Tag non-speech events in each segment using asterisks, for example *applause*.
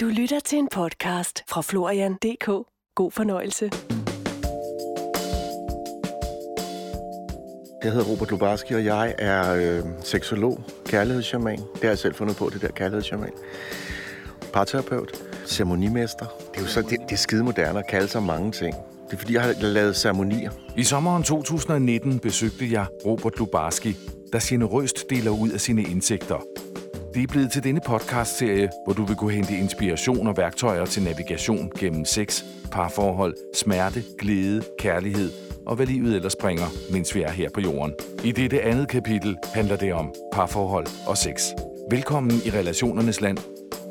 Du lytter til en podcast fra Florian.dk. God fornøjelse. Jeg hedder Robert Lubarski, og jeg er øh, seksolog, kærlighedsshaman. Det har jeg selv fundet på, det der kærlighedsshaman. Parterapeut, ceremonimester. Det er jo så, det, det er skide moderne at kalde sig mange ting. Det er fordi, jeg har lavet ceremonier. I sommeren 2019 besøgte jeg Robert Lubarski, der generøst deler ud af sine indsigter. Det er blevet til denne podcast-serie, hvor du vil kunne hente inspiration og værktøjer til navigation gennem sex, parforhold, smerte, glæde, kærlighed og hvad livet ellers bringer, mens vi er her på jorden. I dette andet kapitel handler det om parforhold og sex. Velkommen i Relationernes Land.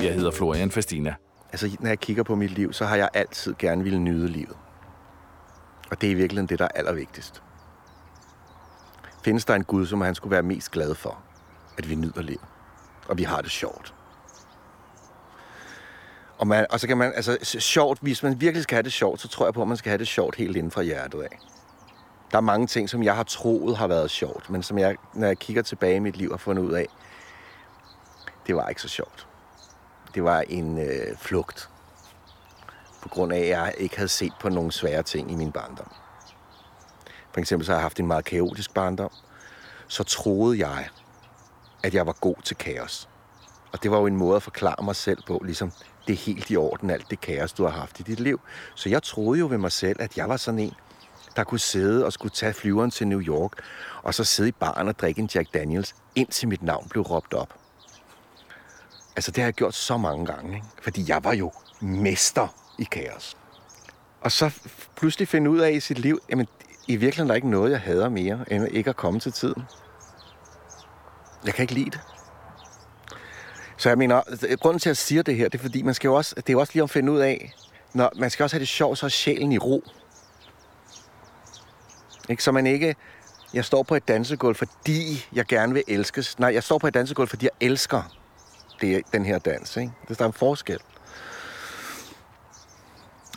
Jeg hedder Florian Fastina. Altså, når jeg kigger på mit liv, så har jeg altid gerne ville nyde livet. Og det er i virkeligheden det, der er allervigtigst. Findes der en Gud, som han skulle være mest glad for, at vi nyder livet? Og vi har det sjovt. Og, man, og så kan man, altså sjovt, hvis man virkelig skal have det sjovt, så tror jeg på, at man skal have det sjovt helt inden fra hjertet af. Der er mange ting, som jeg har troet har været sjovt, men som jeg, når jeg kigger tilbage i mit liv, har fundet ud af, det var ikke så sjovt. Det var en øh, flugt. På grund af, at jeg ikke havde set på nogle svære ting i min barndom. For eksempel så har jeg haft en meget kaotisk barndom. Så troede jeg, at jeg var god til kaos. Og det var jo en måde at forklare mig selv på, ligesom det er helt i orden, alt det kaos, du har haft i dit liv. Så jeg troede jo ved mig selv, at jeg var sådan en, der kunne sidde og skulle tage flyveren til New York, og så sidde i baren og drikke en Jack Daniels, indtil mit navn blev råbt op. Altså, det har jeg gjort så mange gange, ikke? fordi jeg var jo mester i kaos. Og så pludselig finde ud af i sit liv, jamen, i virkeligheden er der ikke noget, jeg hader mere, end ikke at komme til tiden. Jeg kan ikke lide det. Så jeg mener, altså, grunden til, at jeg siger det her, det er fordi, man skal jo også, det er jo også lige at finde ud af, når man skal også have det sjovt, så er sjælen i ro. Ikke? Så man ikke, jeg står på et dansegulv, fordi jeg gerne vil elskes. Nej, jeg står på et dansegulv, fordi jeg elsker det, den her dans. Ikke? Det er en forskel.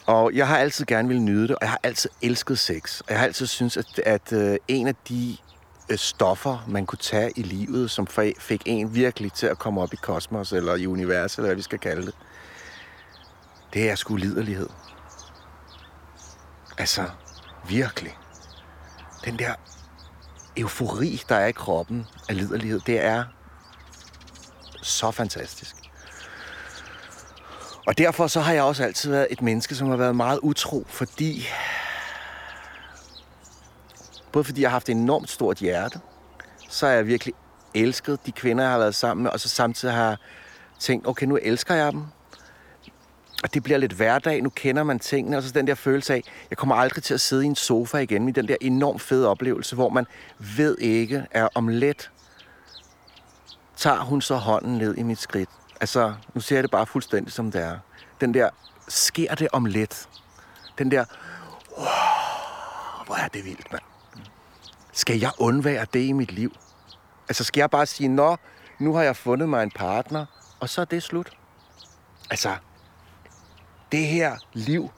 Og jeg har altid gerne vil nyde det, og jeg har altid elsket sex. Og jeg har altid synes, at, at øh, en af de Øh, stoffer, man kunne tage i livet, som fik en virkelig til at komme op i kosmos, eller i universet, eller hvad vi skal kalde det, det er sgu liderlighed. Altså, virkelig. Den der eufori, der er i kroppen af liderlighed, det er så fantastisk. Og derfor så har jeg også altid været et menneske, som har været meget utro, fordi... Både fordi jeg har haft et enormt stort hjerte, så har jeg virkelig elsket de kvinder, jeg har været sammen med, og så samtidig har jeg tænkt, okay, nu elsker jeg dem. Og det bliver lidt hverdag, nu kender man tingene, og så den der følelse af, jeg kommer aldrig til at sidde i en sofa igen, med den der enormt fede oplevelse, hvor man ved ikke, er om let tager hun så hånden ned i mit skridt. Altså, nu ser jeg det bare fuldstændig som det er. Den der, sker det om lidt? Den der, wow, hvor er det vildt, mand. Skal jeg undvære det i mit liv? Altså, skal jeg bare sige, nå, nu har jeg fundet mig en partner, og så er det slut? Altså, det her liv,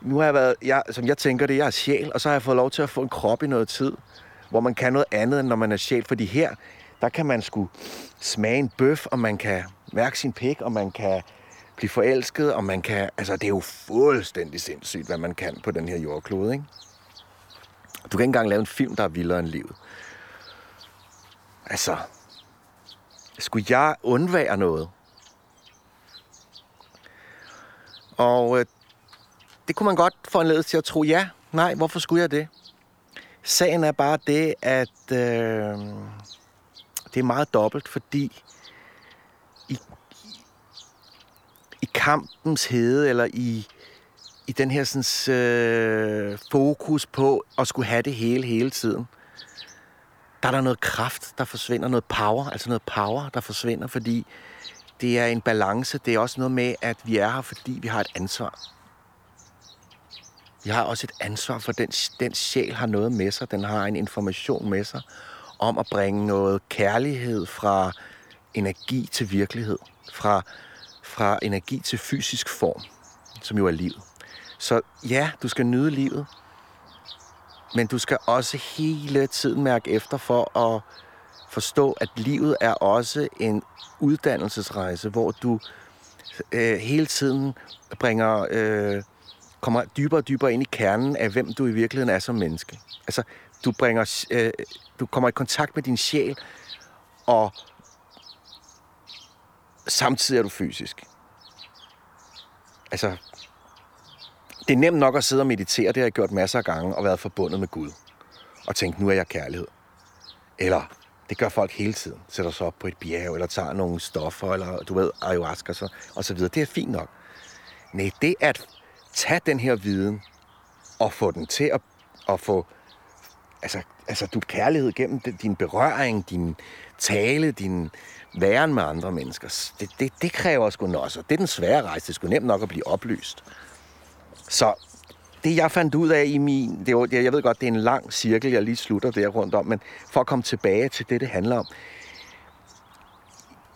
nu har jeg været, jeg, som jeg tænker det, jeg er sjæl, og så har jeg fået lov til at få en krop i noget tid, hvor man kan noget andet, end når man er sjæl. Fordi her, der kan man sgu smage en bøf, og man kan mærke sin pik, og man kan blive forelsket, og man kan... Altså, det er jo fuldstændig sindssygt, hvad man kan på den her jordklode, ikke? Du kan ikke engang lave en film, der er vildere end livet. Altså, skulle jeg undvære noget? Og øh, det kunne man godt få en til at tro, ja, nej, hvorfor skulle jeg det? Sagen er bare det, at øh, det er meget dobbelt, fordi i, i kampens hede, eller i, i den her sådan, øh, fokus på at skulle have det hele, hele tiden, der er der noget kraft, der forsvinder, noget power, altså noget power, der forsvinder, fordi det er en balance. Det er også noget med, at vi er her, fordi vi har et ansvar. Vi har også et ansvar for, den, den sjæl har noget med sig. Den har en information med sig om at bringe noget kærlighed fra energi til virkelighed. Fra, fra energi til fysisk form, som jo er livet. Så ja, du skal nyde livet, men du skal også hele tiden mærke efter for at forstå, at livet er også en uddannelsesrejse, hvor du øh, hele tiden bringer, øh, kommer dybere og dybere ind i kernen af, hvem du i virkeligheden er som menneske. Altså, du, bringer, øh, du kommer i kontakt med din sjæl, og samtidig er du fysisk. Altså, det er nemt nok at sidde og meditere, det har jeg gjort masser af gange, og været forbundet med Gud. Og tænkt, nu er jeg kærlighed. Eller, det gør folk hele tiden. Sætter sig op på et bjerg, eller tager nogle stoffer, eller du ved, ayahuasca, så, og så videre. Det er fint nok. Nej, det er at tage den her viden, og få den til at, at få altså, altså du kærlighed gennem din berøring, din tale, din væren med andre mennesker. Det, det, det kræver sgu også. Det er den svære rejse. Det er sgu nemt nok at blive oplyst. Så det, jeg fandt ud af i min... Det var, jeg ved godt, det er en lang cirkel, jeg lige slutter der rundt om, men for at komme tilbage til det, det handler om.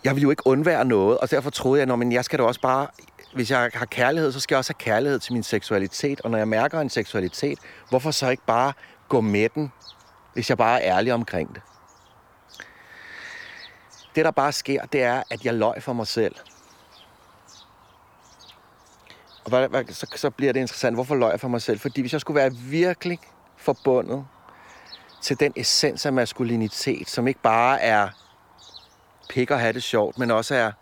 Jeg vil jo ikke undvære noget, og derfor troede jeg, at jeg skal da også bare... Hvis jeg har kærlighed, så skal jeg også have kærlighed til min seksualitet. Og når jeg mærker en seksualitet, hvorfor så ikke bare gå med den, hvis jeg bare er ærlig omkring det? Det, der bare sker, det er, at jeg løj for mig selv. Og hvad, hvad, så, så bliver det interessant, hvorfor løj jeg for mig selv? Fordi hvis jeg skulle være virkelig forbundet til den essens af maskulinitet, som ikke bare er pik og have det sjovt, men også er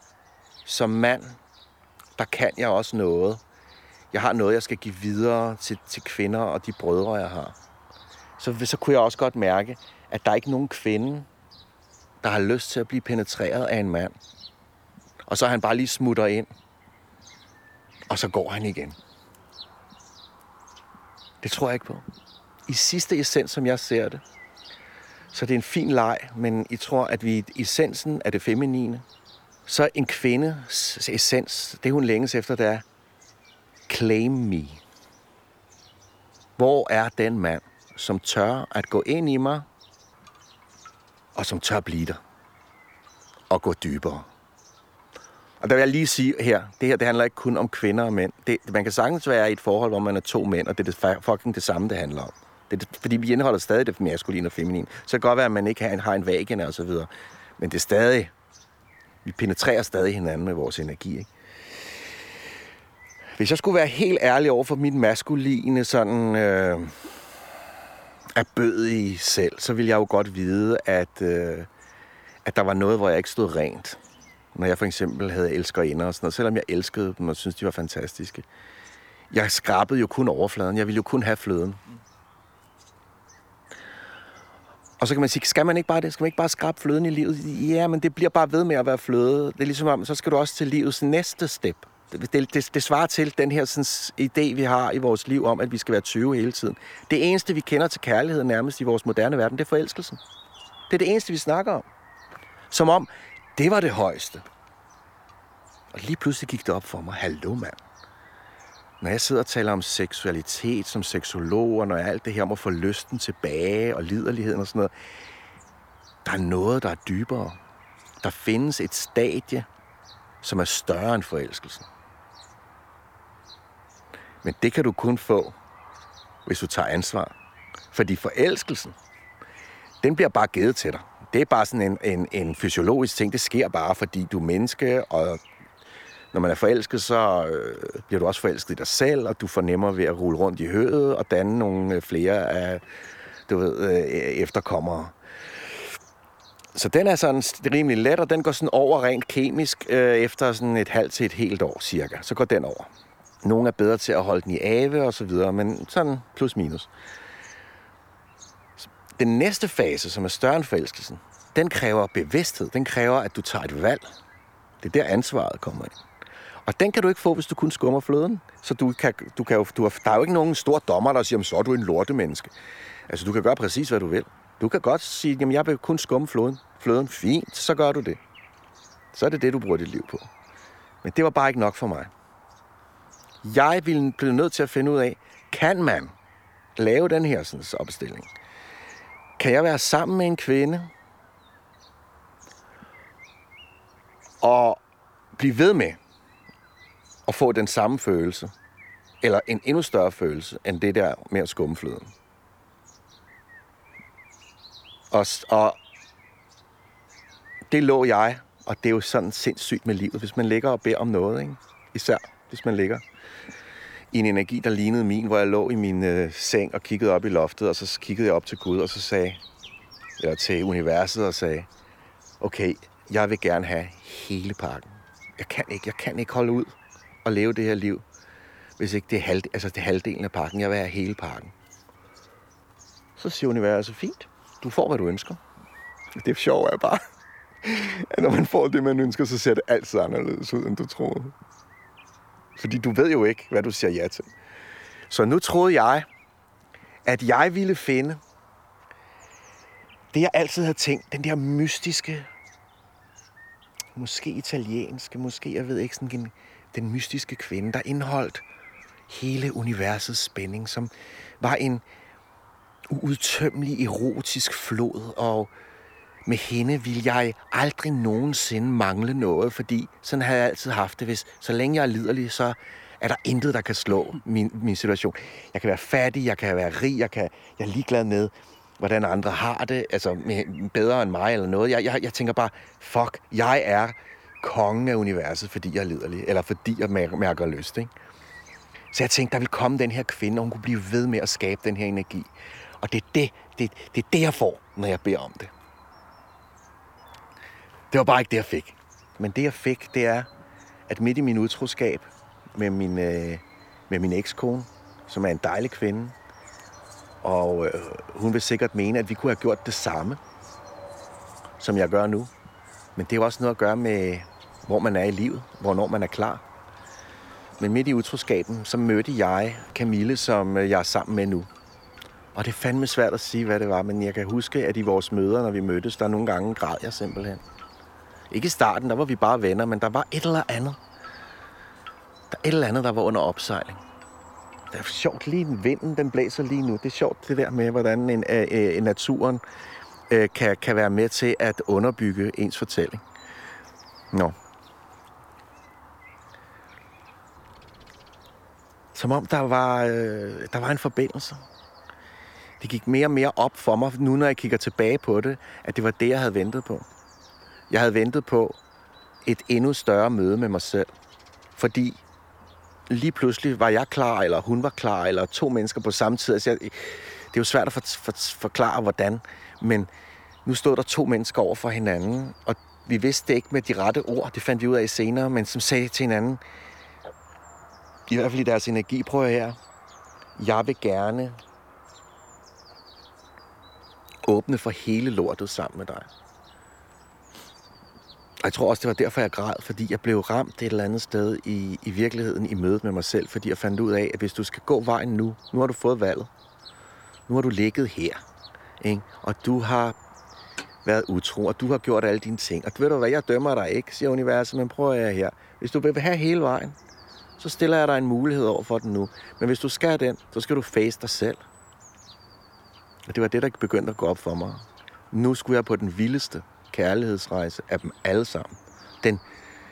som mand, der kan jeg også noget. Jeg har noget, jeg skal give videre til, til kvinder og de brødre, jeg har. Så, så kunne jeg også godt mærke, at der er ikke nogen kvinde, der har lyst til at blive penetreret af en mand. Og så han bare lige smutter ind. Og så går han igen. Det tror jeg ikke på. I sidste essens, som jeg ser det, så det er en fin leg, men I tror, at vi i essensen er det feminine, så en kvindes essens, det hun længes efter, det er claim me. Hvor er den mand, som tør at gå ind i mig og som tør blive der. Og gå dybere. Og der vil jeg lige sige her, det her det handler ikke kun om kvinder og mænd. Det, man kan sagtens være i et forhold, hvor man er to mænd, og det er det, fucking det samme, det handler om. Det, det, fordi vi indeholder stadig det maskuline og feminine. Så det kan godt være, at man ikke har en, har en vagina og så videre. Men det er stadig... Vi penetrerer stadig hinanden med vores energi, ikke? Hvis jeg skulle være helt ærlig over for mit maskuline sådan... Øh, er bød i selv, så ville jeg jo godt vide, at, øh, at der var noget, hvor jeg ikke stod rent. Når jeg for eksempel havde elskerinder og sådan noget, selvom jeg elskede dem og synes de var fantastiske. Jeg skrabede jo kun overfladen. Jeg ville jo kun have fløden. Og så kan man sige, skal man ikke bare det? Skal man ikke bare skrabe fløden i livet? Ja, men det bliver bare ved med at være fløde. Det er ligesom om, så skal du også til livets næste step det, det, det svarer til den her sådan, idé, vi har i vores liv om, at vi skal være 20 hele tiden. Det eneste, vi kender til kærlighed nærmest i vores moderne verden, det er forelskelsen. Det er det eneste, vi snakker om. Som om, det var det højeste. Og lige pludselig gik det op for mig, hallo mand. Når jeg sidder og taler om seksualitet som seksolog, og når alt det her om at få lysten tilbage, og liderligheden og sådan noget, der er noget, der er dybere. Der findes et stadie, som er større end forelskelsen. Men det kan du kun få, hvis du tager ansvar. Fordi forelskelsen, den bliver bare givet til dig. Det er bare sådan en, en, en fysiologisk ting. Det sker bare, fordi du er menneske, og når man er forelsket, så øh, bliver du også forelsket i dig selv, og du fornemmer ved at rulle rundt i høet og danne nogle øh, flere af du ved, øh, efterkommere. Så den er sådan rimelig let, og den går sådan over rent kemisk øh, efter sådan et halvt til et helt år cirka. Så går den over. Nogle er bedre til at holde den i ave og så videre, men sådan plus minus. Den næste fase, som er større end forelskelsen, den kræver bevidsthed. Den kræver, at du tager et valg. Det er der ansvaret kommer ind. Og den kan du ikke få, hvis du kun skummer fløden. Så du kan, du kan jo, du har, der er jo ikke nogen stor dommer, der siger, så er du en lortemenneske. Altså, du kan gøre præcis, hvad du vil. Du kan godt sige, jamen jeg vil kun skumme fløden. Fløden, fint, så gør du det. Så er det det, du bruger dit liv på. Men det var bare ikke nok for mig. Jeg ville blive nødt til at finde ud af, kan man lave den her sådan, opstilling? Kan jeg være sammen med en kvinde og blive ved med at få den samme følelse, eller en endnu større følelse, end det der med at skumme fløden? Og, og det lå jeg Og det er jo sådan sindssygt med livet, hvis man ligger og beder om noget, ikke? Især hvis man ligger i en energi, der lignede min, hvor jeg lå i min øh, seng og kiggede op i loftet, og så kiggede jeg op til Gud, og så sagde, eller til universet, og sagde, okay, jeg vil gerne have hele pakken. Jeg kan ikke, jeg kan ikke holde ud og leve det her liv, hvis ikke det er, halv, altså det er halvdelen af pakken. Jeg vil have hele pakken. Så siger universet, fint, du får, hvad du ønsker. Det er sjovt er bare, *laughs* at når man får det, man ønsker, så ser det altid anderledes ud, end du troede. Fordi du ved jo ikke, hvad du siger ja til. Så nu troede jeg, at jeg ville finde det, jeg altid havde tænkt, den der mystiske, måske italienske, måske, jeg ved ikke, sådan en, den mystiske kvinde, der indholdt hele universets spænding, som var en uudtømmelig erotisk flod, og med hende ville jeg aldrig nogensinde mangle noget, fordi sådan har jeg altid haft det. Hvis, så længe jeg er liderlig, så er der intet, der kan slå min, min situation. Jeg kan være fattig, jeg kan være rig, jeg, kan, jeg er ligeglad med, hvordan andre har det, altså med, bedre end mig eller noget. Jeg, jeg, jeg tænker bare, fuck, jeg er kongen af universet, fordi jeg er liderlig, eller fordi jeg mærker lyst, ikke? Så jeg tænkte, der ville komme den her kvinde, og hun kunne blive ved med at skabe den her energi. Og det er det, det, det, er det jeg får, når jeg beder om det. Det var bare ikke det, jeg fik. Men det, jeg fik, det er, at midt i min utroskab med min, øh, med min ekskone, som er en dejlig kvinde, og øh, hun vil sikkert mene, at vi kunne have gjort det samme, som jeg gør nu. Men det har også noget at gøre med, hvor man er i livet, hvornår man er klar. Men midt i utroskaben, så mødte jeg Camille, som øh, jeg er sammen med nu. Og det er fandme svært at sige, hvad det var, men jeg kan huske, at i vores møder, når vi mødtes, der nogle gange græd jeg simpelthen. Ikke i starten, der var vi bare venner, men der var et eller andet. Der er et eller andet, der var under opsejling. Det er sjovt, lige vinden, den blæser lige nu. Det er sjovt, det der med, hvordan en, øh, øh naturen øh, kan, kan være med til at underbygge ens fortælling. Nå. Som om der var, øh, der var en forbindelse. Det gik mere og mere op for mig, nu når jeg kigger tilbage på det, at det var det, jeg havde ventet på. Jeg havde ventet på et endnu større møde med mig selv. Fordi lige pludselig var jeg klar, eller hun var klar, eller to mennesker på samme tid. Altså, jeg, det er jo svært at for, for, forklare, hvordan. Men nu stod der to mennesker over for hinanden, og vi vidste det ikke med de rette ord. Det fandt vi ud af senere, men som sagde til hinanden, i hvert fald i deres energiprøver her, jeg vil gerne åbne for hele lortet sammen med dig. Og jeg tror også, det var derfor, jeg græd, fordi jeg blev ramt et eller andet sted i, i virkeligheden i mødet med mig selv, fordi jeg fandt ud af, at hvis du skal gå vejen nu, nu har du fået valget. Nu har du ligget her, ikke? og du har været utro, og du har gjort alle dine ting. Og ved du hvad, jeg dømmer dig ikke, siger universet, men prøver jeg her. Hvis du vil have hele vejen, så stiller jeg dig en mulighed over for den nu. Men hvis du skal den, så skal du face dig selv. Og det var det, der begyndte at gå op for mig. Nu skulle jeg på den vildeste kærlighedsrejse af dem alle sammen. Den,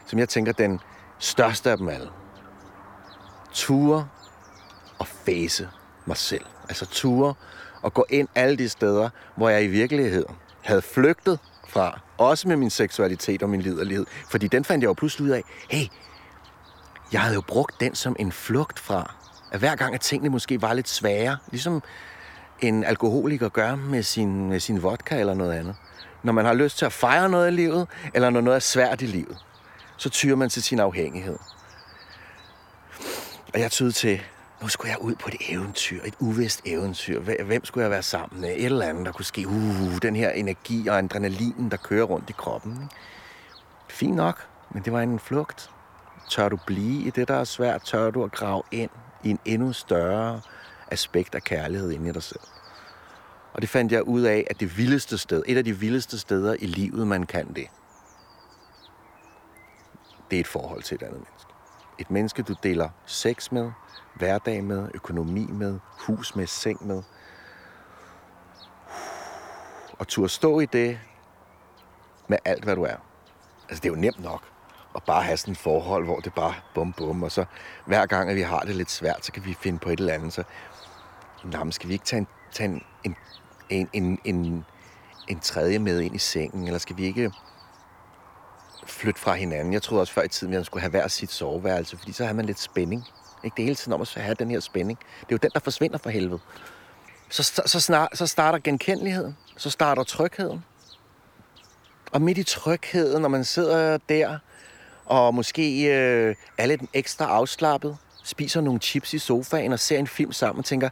som jeg tænker, den største af dem alle. Ture og face mig selv. Altså ture og gå ind alle de steder, hvor jeg i virkeligheden havde flygtet fra. Også med min seksualitet og min liderlighed. Fordi den fandt jeg jo pludselig ud af, hey, jeg havde jo brugt den som en flugt fra. At hver gang, at tingene måske var lidt svære, ligesom en alkoholiker gør med sin, med sin vodka eller noget andet. Når man har lyst til at fejre noget i livet, eller når noget er svært i livet, så tyrer man til sin afhængighed. Og jeg tyder til, nu skulle jeg ud på et eventyr, et uvist eventyr. Hvem skulle jeg være sammen med? Et eller andet, der kunne ske. Uh, den her energi og adrenalin, der kører rundt i kroppen. Fint nok, men det var en flugt. Tør du blive i det, der er svært? Tør du at grave ind i en endnu større aspekt af kærlighed inde i dig selv? Og det fandt jeg ud af, at det vildeste sted, et af de vildeste steder i livet, man kan det, det er et forhold til et andet menneske. Et menneske, du deler sex med, hverdag med, økonomi med, hus med, seng med. Og turde stå i det med alt, hvad du er. Altså, det er jo nemt nok at bare have sådan et forhold, hvor det bare bum bum, og så hver gang, at vi har det lidt svært, så kan vi finde på et eller andet. Så, jamen, skal vi ikke tage en, tage en, en, en, en, en, en tredje med ind i sengen, eller skal vi ikke flytte fra hinanden. Jeg troede også før i tiden, at man skulle have hver sit soveværelse, fordi så har man lidt spænding. Ikke? Det er hele tiden om at have den her spænding. Det er jo den, der forsvinder for helvede. Så, så, snart, så starter genkendeligheden. Så starter trygheden. Og midt i trygheden, når man sidder der, og måske øh, er lidt ekstra afslappet, spiser nogle chips i sofaen og ser en film sammen og tænker,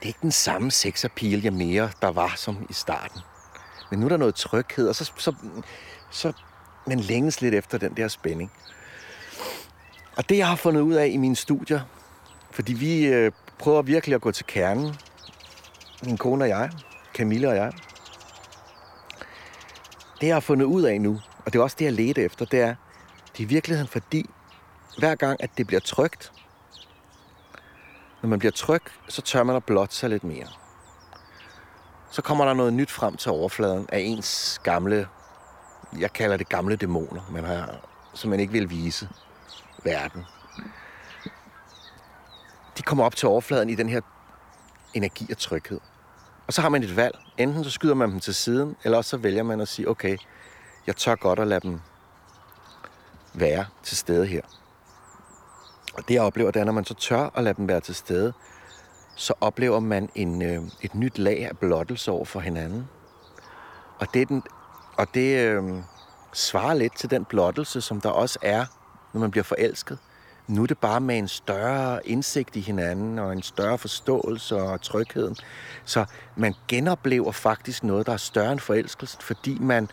det er ikke den samme sexappeal, jeg mere, der var som i starten. Men nu er der noget tryghed, og så, så, så man længes lidt efter den der spænding. Og det, jeg har fundet ud af i mine studier, fordi vi øh, prøver virkelig at gå til kernen, min kone og jeg, Camille og jeg, det, jeg har fundet ud af nu, og det er også det, jeg ledte efter, det er, det er i virkeligheden fordi, hver gang, at det bliver trygt, når man bliver tryg, så tør man at blotte sig lidt mere. Så kommer der noget nyt frem til overfladen af ens gamle, jeg kalder det gamle dæmoner, man har, som man ikke vil vise verden. De kommer op til overfladen i den her energi og tryghed. Og så har man et valg. Enten så skyder man dem til siden, eller også så vælger man at sige, okay, jeg tør godt at lade dem være til stede her. Og det jeg oplever, det er, når man så tør at lade dem være til stede, så oplever man en, øh, et nyt lag af blottelse over for hinanden. Og det, den, og det øh, svarer lidt til den blottelse, som der også er, når man bliver forelsket. Nu er det bare med en større indsigt i hinanden, og en større forståelse og trygheden. Så man genoplever faktisk noget, der er større end forelskelsen, fordi man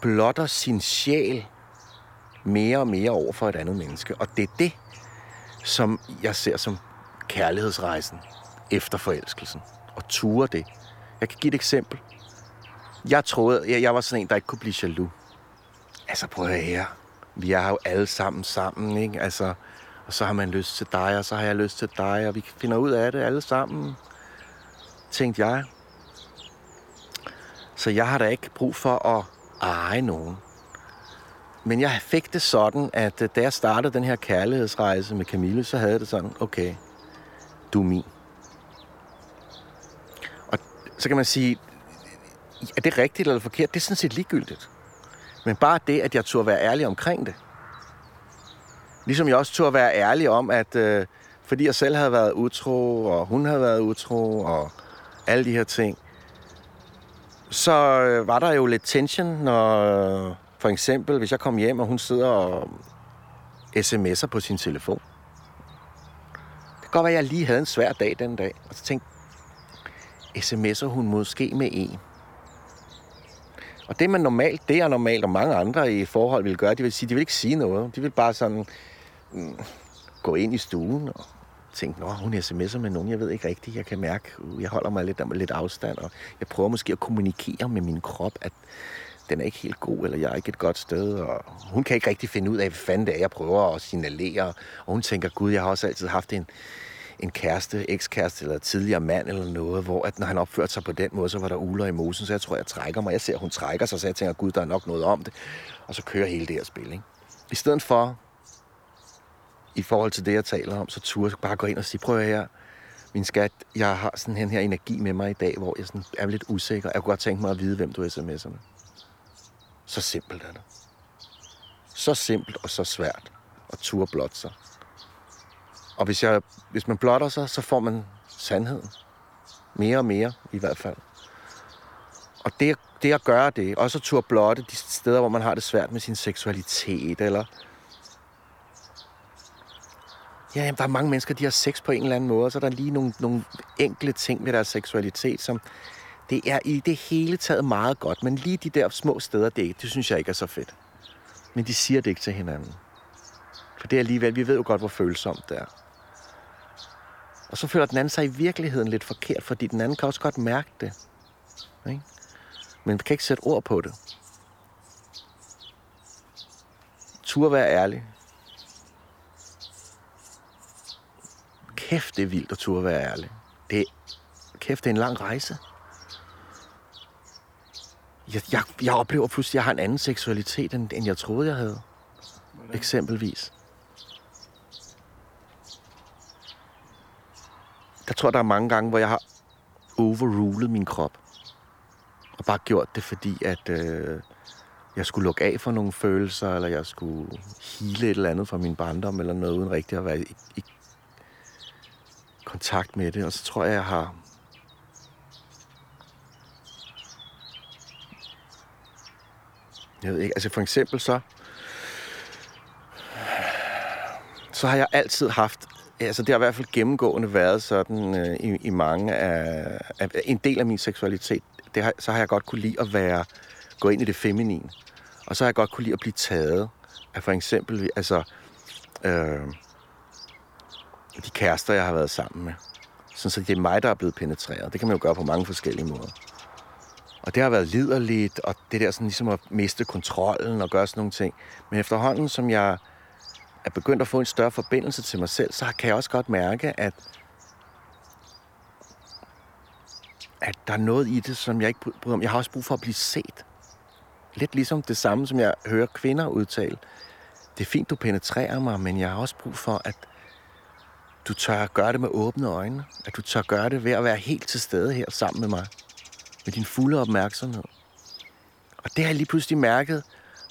blotter sin sjæl mere og mere over for et andet menneske. Og det er det, som jeg ser som kærlighedsrejsen efter forelskelsen. Og ture det. Jeg kan give et eksempel. Jeg troede, jeg, jeg var sådan en, der ikke kunne blive jaloux. Altså prøv at høre. Vi er jo alle sammen sammen, ikke? Altså, og så har man lyst til dig, og så har jeg lyst til dig, og vi finder ud af det alle sammen, tænkte jeg. Så jeg har da ikke brug for at eje nogen. Men jeg fik det sådan, at øh, da jeg startede den her kærlighedsrejse med Camille, så havde jeg det sådan, okay, du er min. Og så kan man sige, er det rigtigt eller forkert? Det er sådan set ligegyldigt. Men bare det, at jeg turde være ærlig omkring det. Ligesom jeg også turde være ærlig om, at øh, fordi jeg selv havde været utro, og hun havde været utro, og alle de her ting, så øh, var der jo lidt tension, når for eksempel, hvis jeg kom hjem, og hun sidder og sms'er på sin telefon. Det kan godt være, at jeg lige havde en svær dag den dag. Og så tænkte sms'er hun måske med en. Og det man normalt, det er normalt, og mange andre i forhold vil gøre, de vil sige, de vil ikke sige noget. De vil bare sådan mm, gå ind i stuen og tænke, nå, hun sms'er med nogen, jeg ved ikke rigtigt, jeg kan mærke, jeg holder mig lidt, lidt afstand, og jeg prøver måske at kommunikere med min krop, at den er ikke helt god, eller jeg er ikke et godt sted, og hun kan ikke rigtig finde ud af, hvad fanden det er, jeg prøver at signalere, og hun tænker, gud, jeg har også altid haft en, en kæreste, ekskæreste eller tidligere mand eller noget, hvor at når han opførte sig på den måde, så var der uler i mosen, så jeg tror, jeg trækker mig. Jeg ser, at hun trækker sig, så jeg tænker, gud, der er nok noget om det. Og så kører hele det her spil, ikke? I stedet for, i forhold til det, jeg taler om, så turde jeg bare gå ind og sige, prøv her, min skat, jeg har sådan her energi med mig i dag, hvor jeg sådan er lidt usikker. Jeg kunne godt tænke mig at vide, hvem du sms'er med. Så simpelt er det. Så simpelt og så svært at turde blotte sig. Og hvis, jeg, hvis man blotter sig, så får man sandheden. Mere og mere i hvert fald. Og det, det at gøre det, også at turde blotte de steder, hvor man har det svært med sin seksualitet, eller... Ja, der er mange mennesker, de har sex på en eller anden måde, så der er lige nogle, nogle enkle ting med deres seksualitet, som det er i det hele taget meget godt, men lige de der små steder, det, det synes jeg ikke er så fedt. Men de siger det ikke til hinanden. For det er alligevel, vi ved jo godt, hvor følsomt det er. Og så føler den anden sig i virkeligheden lidt forkert, fordi den anden kan også godt mærke det. Ikke? Men kan ikke sætte ord på det. Tur være ærlig. Kæft, det er vildt at turde være ærlig. Det er, kæft, det er en lang rejse jeg, jeg, jeg oplever pludselig, at jeg har en anden seksualitet, end, end jeg troede, jeg havde. Hvordan? Eksempelvis. Der tror der er mange gange, hvor jeg har overrulet min krop. Og bare gjort det, fordi at øh, jeg skulle lukke af for nogle følelser, eller jeg skulle hele et eller andet fra min barndom, eller noget uden rigtig at være i, i kontakt med det. Og så tror jeg, jeg har Jeg ved ikke, altså for eksempel så, så har jeg altid haft, altså det har i hvert fald gennemgående været sådan øh, i, i mange af, af, en del af min seksualitet, det har, så har jeg godt kunne lide at være, gå ind i det feminine. Og så har jeg godt kunne lide at blive taget af for eksempel, altså, øh, de kærester, jeg har været sammen med. Sådan, så det er mig, der er blevet penetreret. Det kan man jo gøre på mange forskellige måder. Og det har været liderligt, og det der sådan ligesom at miste kontrollen og gøre sådan nogle ting. Men efterhånden, som jeg er begyndt at få en større forbindelse til mig selv, så kan jeg også godt mærke, at, at der er noget i det, som jeg ikke bryder om. Jeg har også brug for at blive set. Lidt ligesom det samme, som jeg hører kvinder udtale. Det er fint, du penetrerer mig, men jeg har også brug for, at du tør gøre det med åbne øjne. At du tør gøre det ved at være helt til stede her sammen med mig med din fulde opmærksomhed. Og det har jeg lige pludselig mærket.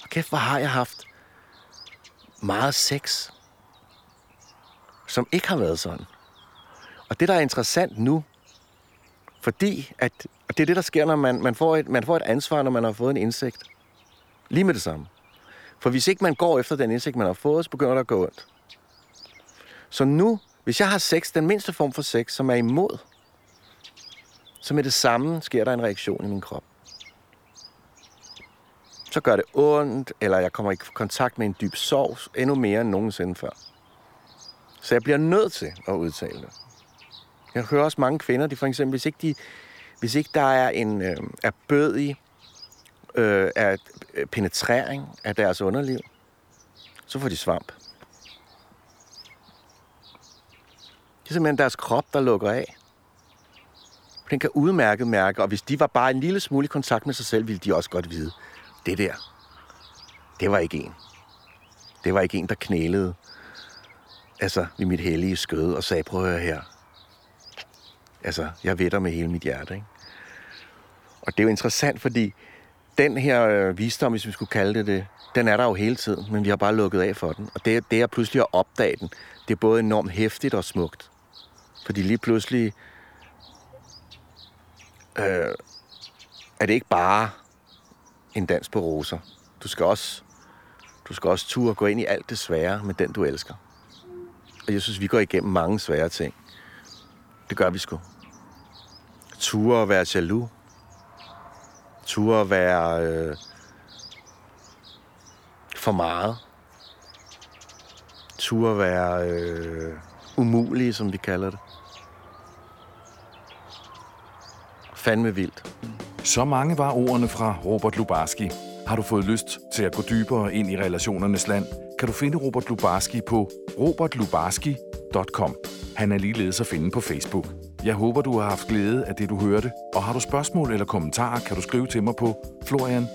Og kæft, hvor har jeg haft meget sex, som ikke har været sådan. Og det, der er interessant nu, fordi at, og det er det, der sker, når man, man, får et, man får et ansvar, når man har fået en indsigt. Lige med det samme. For hvis ikke man går efter den indsigt, man har fået, så begynder det at gå ondt. Så nu, hvis jeg har sex, den mindste form for sex, som er imod så med det samme sker der en reaktion i min krop. Så gør det ondt, eller jeg kommer i kontakt med en dyb sorg endnu mere end nogensinde før. Så jeg bliver nødt til at udtale det. Jeg hører også mange kvinder, de for eksempel, hvis ikke, de, hvis ikke der er en øh, erbødig øh, af øh, penetrering af deres underliv, så får de svamp. Det er simpelthen deres krop, der lukker af. Den kan udmærket mærke, og hvis de var bare en lille smule i kontakt med sig selv, ville de også godt vide, det der, det var ikke en. Det var ikke en, der knælede altså, i mit hellige skød og sagde, prøv at høre her. Altså, jeg ved dig med hele mit hjerte, ikke? Og det er jo interessant, fordi den her øh, visdom, hvis vi skulle kalde det det, den er der jo hele tiden, men vi har bare lukket af for den. Og det, det er pludselig at opdage den, det er både enormt hæftigt og smukt. Fordi lige pludselig øh, er det ikke bare en dans på roser. Du skal også, du skal også turde gå ind i alt det svære med den, du elsker. Og jeg synes, vi går igennem mange svære ting. Det gør vi sgu. Ture at være jaloux. Ture at være øh, for meget. Ture at være øh, umulige, som vi kalder det. Fandme vildt. Så mange var ordene fra Robert Lubarski. Har du fået lyst til at gå dybere ind i relationernes land, kan du finde Robert Lubarski på robertlubarski.com. Han er ligeledes at finde på Facebook. Jeg håber, du har haft glæde af det, du hørte. Og har du spørgsmål eller kommentarer, kan du skrive til mig på florian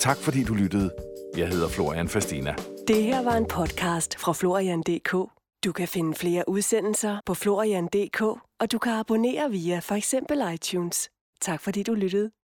Tak fordi du lyttede. Jeg hedder Florian Fastina. Det her var en podcast fra Florian.dk. Du kan finde flere udsendelser på Florian.dk, og du kan abonnere via for eksempel iTunes. Tak fordi du lyttede.